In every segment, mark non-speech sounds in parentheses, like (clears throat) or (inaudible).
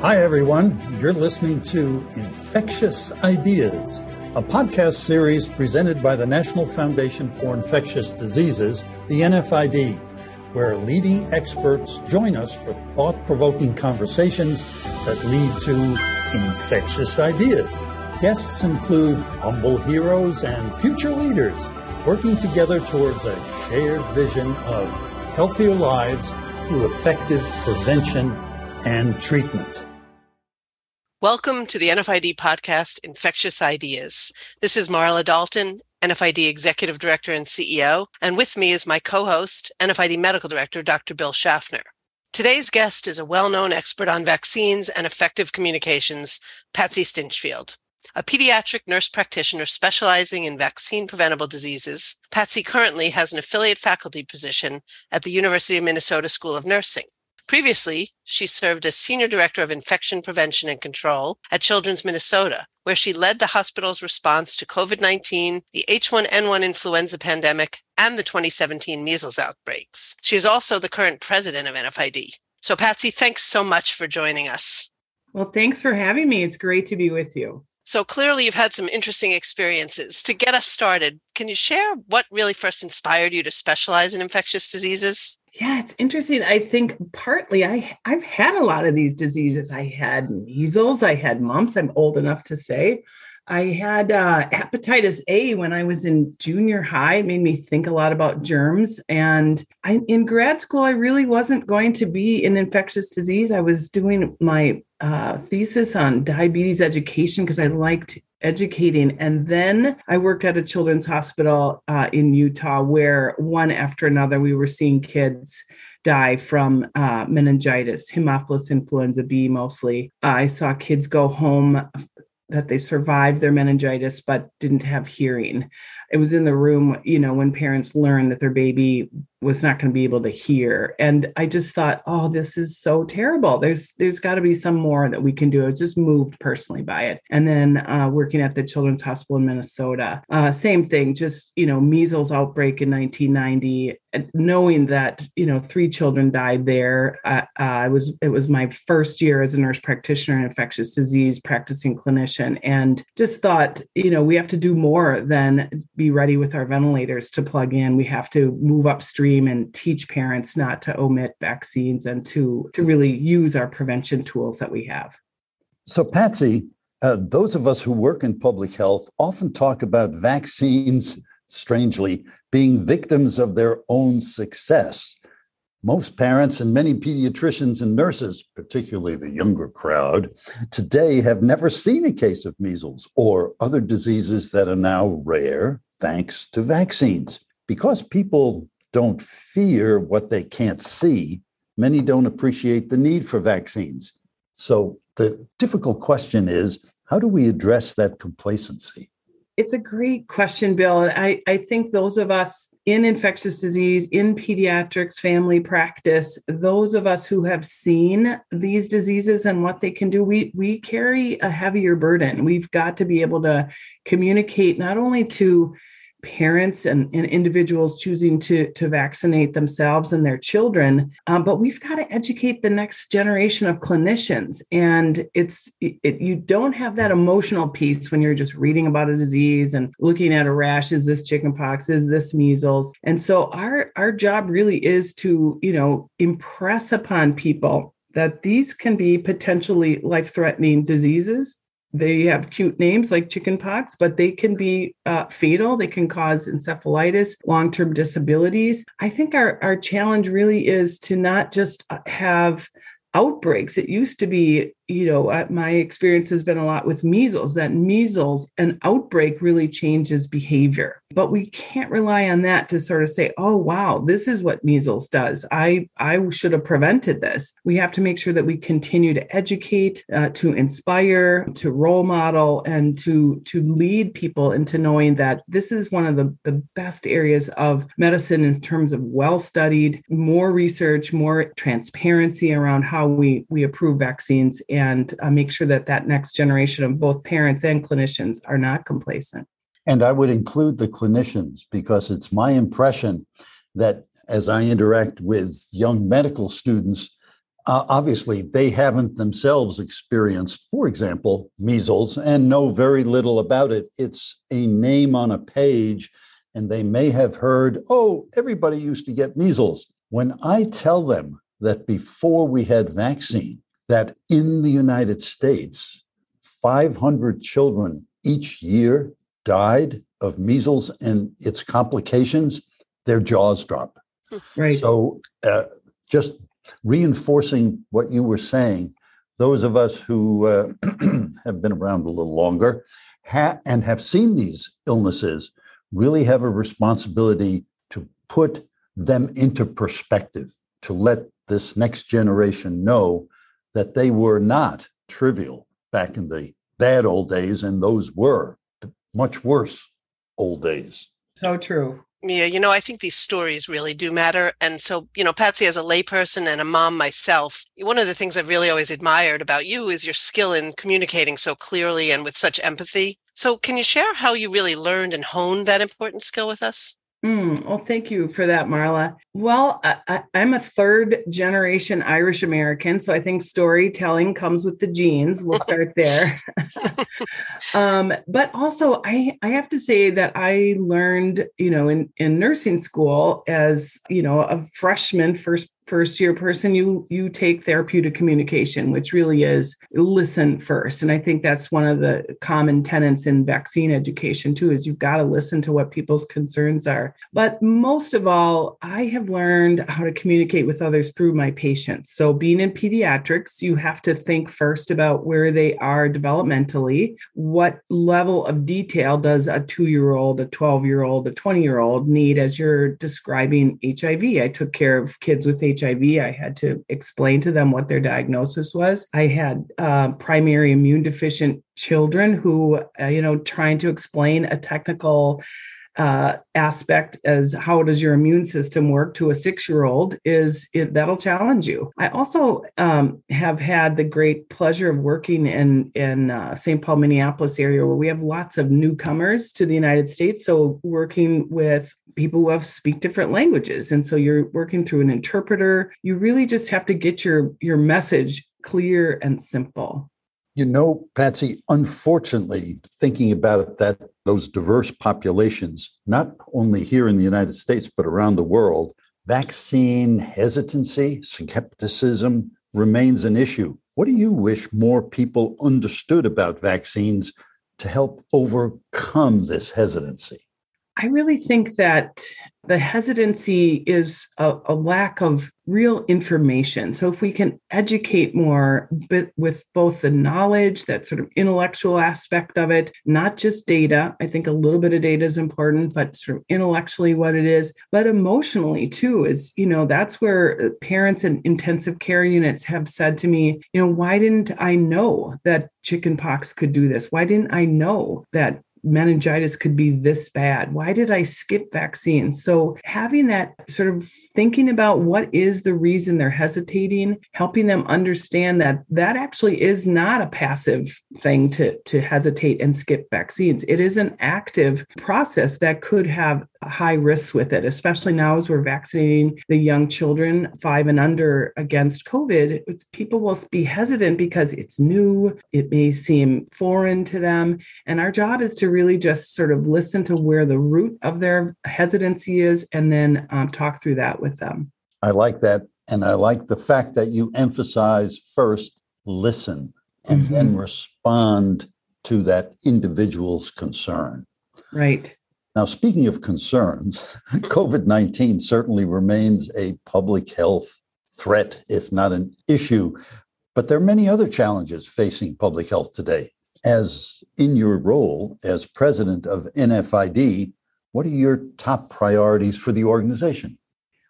Hi, everyone. You're listening to Infectious Ideas, a podcast series presented by the National Foundation for Infectious Diseases, the NFID, where leading experts join us for thought provoking conversations that lead to infectious ideas. Guests include humble heroes and future leaders working together towards a shared vision of healthier lives through effective prevention and treatment. Welcome to the NFID podcast, Infectious Ideas. This is Marla Dalton, NFID Executive Director and CEO, and with me is my co host, NFID Medical Director, Dr. Bill Schaffner. Today's guest is a well known expert on vaccines and effective communications, Patsy Stinchfield. A pediatric nurse practitioner specializing in vaccine preventable diseases, Patsy currently has an affiliate faculty position at the University of Minnesota School of Nursing. Previously, she served as Senior Director of Infection Prevention and Control at Children's Minnesota, where she led the hospital's response to COVID 19, the H1N1 influenza pandemic, and the 2017 measles outbreaks. She is also the current president of NFID. So, Patsy, thanks so much for joining us. Well, thanks for having me. It's great to be with you. So clearly, you've had some interesting experiences. To get us started, can you share what really first inspired you to specialize in infectious diseases? Yeah, it's interesting. I think partly I I've had a lot of these diseases. I had measles, I had mumps. I'm old enough to say. I had uh, hepatitis A when I was in junior high. It made me think a lot about germs. And I, in grad school, I really wasn't going to be in infectious disease. I was doing my uh, thesis on diabetes education because I liked educating. And then I worked at a children's hospital uh, in Utah where one after another we were seeing kids die from uh, meningitis, Haemophilus influenza B mostly. I saw kids go home that they survived their meningitis but didn't have hearing. It was in the room, you know, when parents learned that their baby was not going to be able to hear. And i just thought oh this is so terrible. There's there's got to be some more that we can do. I was just moved personally by it. And then uh, working at the children's hospital in minnesota uh, same thing just you know measles outbreak in 1990 knowing that you know three children died there uh, i was it was my first year as a nurse practitioner in infectious disease practicing clinician and just thought you know we have to do more than be ready with our ventilators to plug in. We have to move upstream and teach parents not to omit vaccines and to, to really use our prevention tools that we have. So, Patsy, uh, those of us who work in public health often talk about vaccines, strangely, being victims of their own success. Most parents and many pediatricians and nurses, particularly the younger crowd, today have never seen a case of measles or other diseases that are now rare thanks to vaccines. Because people don't fear what they can't see, many don't appreciate the need for vaccines. So the difficult question is how do we address that complacency? It's a great question, Bill. And I, I think those of us in infectious disease, in pediatrics, family practice, those of us who have seen these diseases and what they can do, we, we carry a heavier burden. We've got to be able to communicate not only to parents and, and individuals choosing to, to vaccinate themselves and their children. Um, but we've got to educate the next generation of clinicians. And it's it, you don't have that emotional piece when you're just reading about a disease and looking at a rash. Is this chickenpox? Is this measles? And so our our job really is to you know impress upon people that these can be potentially life threatening diseases they have cute names like chickenpox, but they can be uh, fatal. They can cause encephalitis, long term disabilities. I think our, our challenge really is to not just uh, have outbreaks. It used to be you know, uh, my experience has been a lot with measles that measles, an outbreak really changes behavior. But we can't rely on that to sort of say, oh, wow, this is what measles does. I, I should have prevented this. We have to make sure that we continue to educate, uh, to inspire, to role model, and to, to lead people into knowing that this is one of the, the best areas of medicine in terms of well studied, more research, more transparency around how we, we approve vaccines and uh, make sure that that next generation of both parents and clinicians are not complacent. And I would include the clinicians because it's my impression that as I interact with young medical students, uh, obviously they haven't themselves experienced, for example, measles and know very little about it. It's a name on a page, and they may have heard, oh, everybody used to get measles. When I tell them that before we had vaccine, that in the United States, 500 children each year died of measles and its complications, their jaws drop. Right. So, uh, just reinforcing what you were saying, those of us who uh, (clears throat) have been around a little longer ha- and have seen these illnesses really have a responsibility to put them into perspective, to let this next generation know that they were not trivial back in the bad old days, and those were much worse old days. So true. Yeah, you know, I think these stories really do matter. And so, you know, Patsy, as a layperson and a mom myself, one of the things I've really always admired about you is your skill in communicating so clearly and with such empathy. So, can you share how you really learned and honed that important skill with us? Mm, well, thank you for that, Marla. Well, I, am a third generation Irish American, so I think storytelling comes with the genes. We'll (laughs) start there. (laughs) um, but also, I, I have to say that I learned, you know, in, in nursing school as, you know, a freshman, first first year person you you take therapeutic communication which really is listen first. And i think that's one of the common tenets in vaccine education too is you've got to listen to what people's concerns are. But most of all i have learned how to communicate with others through my patients. So being in pediatrics you have to think first about where they are developmentally. What level of detail does a 2 year old a 12 year old a 20 year old need as you're describing hiv i took care of kids with hiv HIV, I had to explain to them what their diagnosis was. I had uh, primary immune deficient children who, uh, you know, trying to explain a technical uh, aspect as how does your immune system work to a six year old is it, that'll challenge you. I also um, have had the great pleasure of working in in uh, St. Paul, Minneapolis area where we have lots of newcomers to the United States. So working with people who have speak different languages, and so you're working through an interpreter. You really just have to get your your message clear and simple. You know, Patsy, unfortunately, thinking about that, those diverse populations, not only here in the United States, but around the world, vaccine hesitancy, skepticism remains an issue. What do you wish more people understood about vaccines to help overcome this hesitancy? I really think that the hesitancy is a, a, lack of real information. So, if we can educate more but with both the knowledge, that sort of intellectual aspect of it, not just data, I think a little bit of data is important, but sort of intellectually what it is, but emotionally too, is, you know, that's where uh, parents in intensive care units have said to me, you know, why didn't I know that chickenpox could do this? Why didn't I know that meningitis could be this bad? Why did I skip vaccines? So, having that sort of thinking about what is the reason they're hesitating, helping them understand that that actually is not a passive thing to, to hesitate and skip vaccines. It is an active process that could have high risks with it, especially now as we're vaccinating the young children five and under against COVID. It's, people will be hesitant because it's new, it may seem foreign to them. And our job is to really just sort of listen to where the root of their hesitancy is and then um, talk through that with them. I like that. And I like the fact that you emphasize first listen and mm-hmm. then respond to that individual's concern. Right. Now, speaking of concerns, (laughs) COVID 19 certainly remains a public health threat, if not an issue. But there are many other challenges facing public health today. As in your role as president of NFID, what are your top priorities for the organization?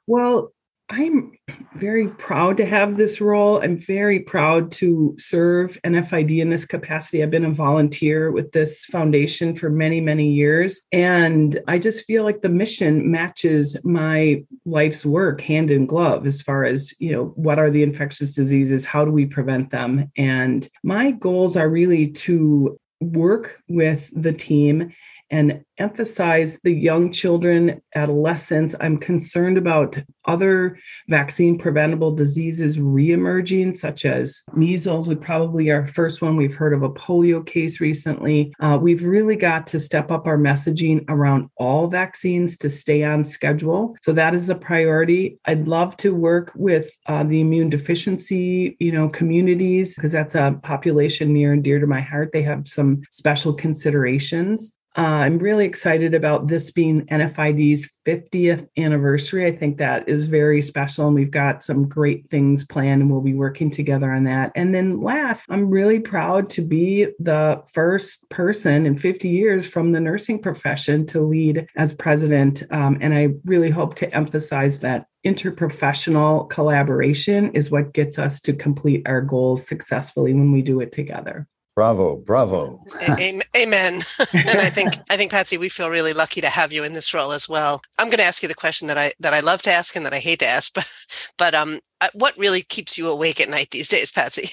Well, I'm very proud to have this role. I'm very proud to serve NFID in this capacity. I've been a volunteer with this foundation for many, many years. And I just feel like the mission matches my life's work hand in glove as far as, you know, what are the infectious diseases? How do we prevent them? And my goals are really to work with the team and emphasize the young children, adolescents. I'm concerned about other vaccine preventable diseases reemerging, such as measles, would probably our first one. We've heard of a polio case recently. Uh, we've really got to step up our messaging around all vaccines to stay on schedule. So that is a priority. I'd love to work with uh, the immune deficiency, you know, communities because that's a population near and dear to my heart. They have some special considerations. Uh, I'm really excited about this being NFID's 50th anniversary. I think that is very special, and we've got some great things planned, and we'll be working together on that. And then, last, I'm really proud to be the first person in 50 years from the nursing profession to lead as president. Um, and I really hope to emphasize that interprofessional collaboration is what gets us to complete our goals successfully when we do it together. Bravo, bravo. Amen. (laughs) and I think I think Patsy, we feel really lucky to have you in this role as well. I'm going to ask you the question that I that I love to ask and that I hate to ask, (laughs) but but um, uh, what really keeps you awake at night these days, Patsy?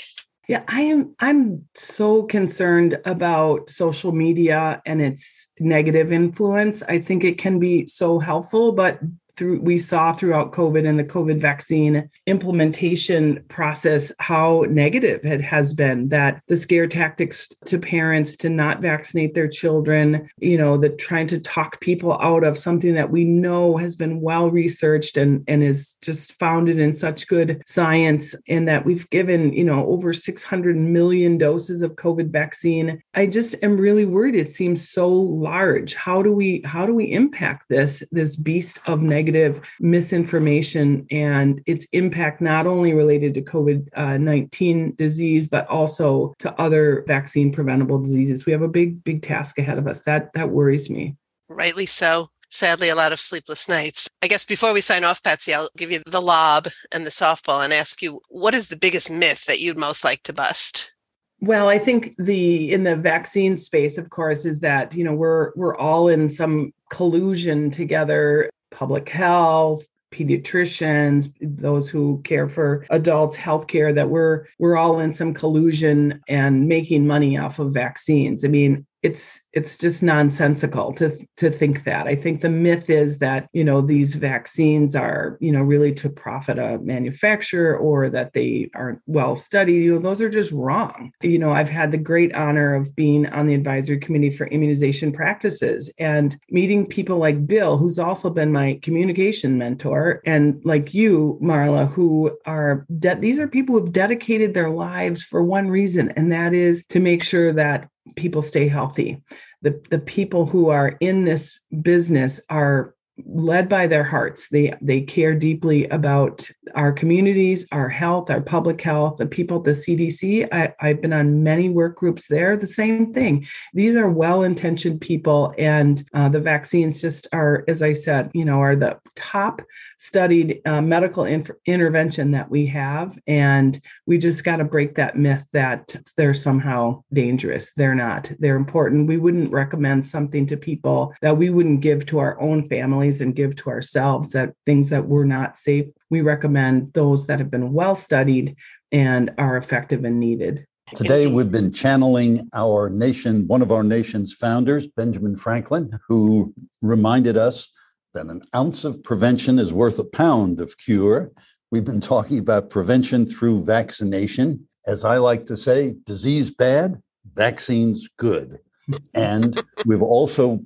Yeah, I am I'm so concerned about social media and its negative influence. I think it can be so helpful, but through we saw throughout COVID and the COVID vaccine implementation process how negative it has been that the scare tactics to parents to not vaccinate their children, you know, the trying to talk people out of something that we know has been well researched and, and is just founded in such good science, and that we've given, you know, over 600 million doses of COVID vaccine. I just am really worried. It seems so large. How do we how do we impact this this beast of negative negative misinformation and its impact not only related to COVID 19 disease, but also to other vaccine preventable diseases. We have a big, big task ahead of us. That, that worries me. Rightly so sadly a lot of sleepless nights. I guess before we sign off, Patsy, I'll give you the lob and the softball and ask you what is the biggest myth that you'd most like to bust? Well, I think the in the vaccine space, of course, is that you know we're we're all in some collusion together public health, pediatricians, those who care for adults healthcare that we're we're all in some collusion and making money off of vaccines. I mean, it's it's just nonsensical to to think that. I think the myth is that you know these vaccines are you know really to profit a manufacturer or that they aren't well studied. You know those are just wrong. You know I've had the great honor of being on the advisory committee for immunization practices and meeting people like Bill, who's also been my communication mentor, and like you, Marla, who are de- these are people who've dedicated their lives for one reason, and that is to make sure that people stay healthy. The, the people who are in this business are led by their hearts. They they care deeply about our communities our health our public health the people at the cdc I, i've been on many work groups there. The same thing. These are well-intentioned people and uh, the vaccines just are as i said you know are the top studied uh, medical inf- intervention that we have and we just got to break that myth that they're somehow dangerous. They're not. They're important. We wouldn't recommend something to people that we wouldn't give to our own family families and give to ourselves that things that were not safe. We recommend those that have been well studied and are effective and needed. Today, we've been channeling our nation, one of our nation's founders, Benjamin Franklin, who reminded us that an ounce of prevention is worth a pound of cure. We've been talking about prevention through vaccination. As I like to say, disease bad, vaccines good. (laughs) And we've also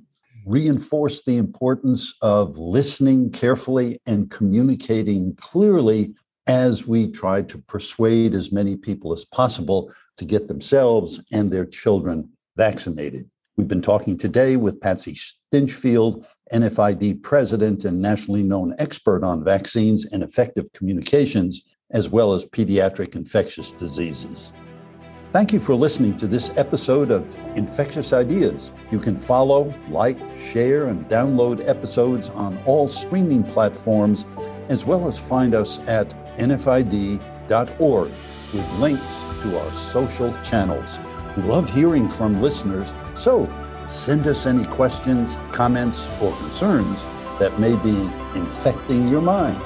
reinforced the importance of listening carefully and communicating clearly as we try to persuade as many people as possible to get themselves and their children vaccinated. We've been talking today with Patsy Stinchfield, NFID president and nationally known expert on vaccines and effective communications, as well as pediatric infectious diseases. Thank you for listening to this episode of Infectious Ideas. You can follow, like, share, and download episodes on all streaming platforms, as well as find us at nfid.org with links to our social channels. We love hearing from listeners, so send us any questions, comments, or concerns that may be infecting your mind.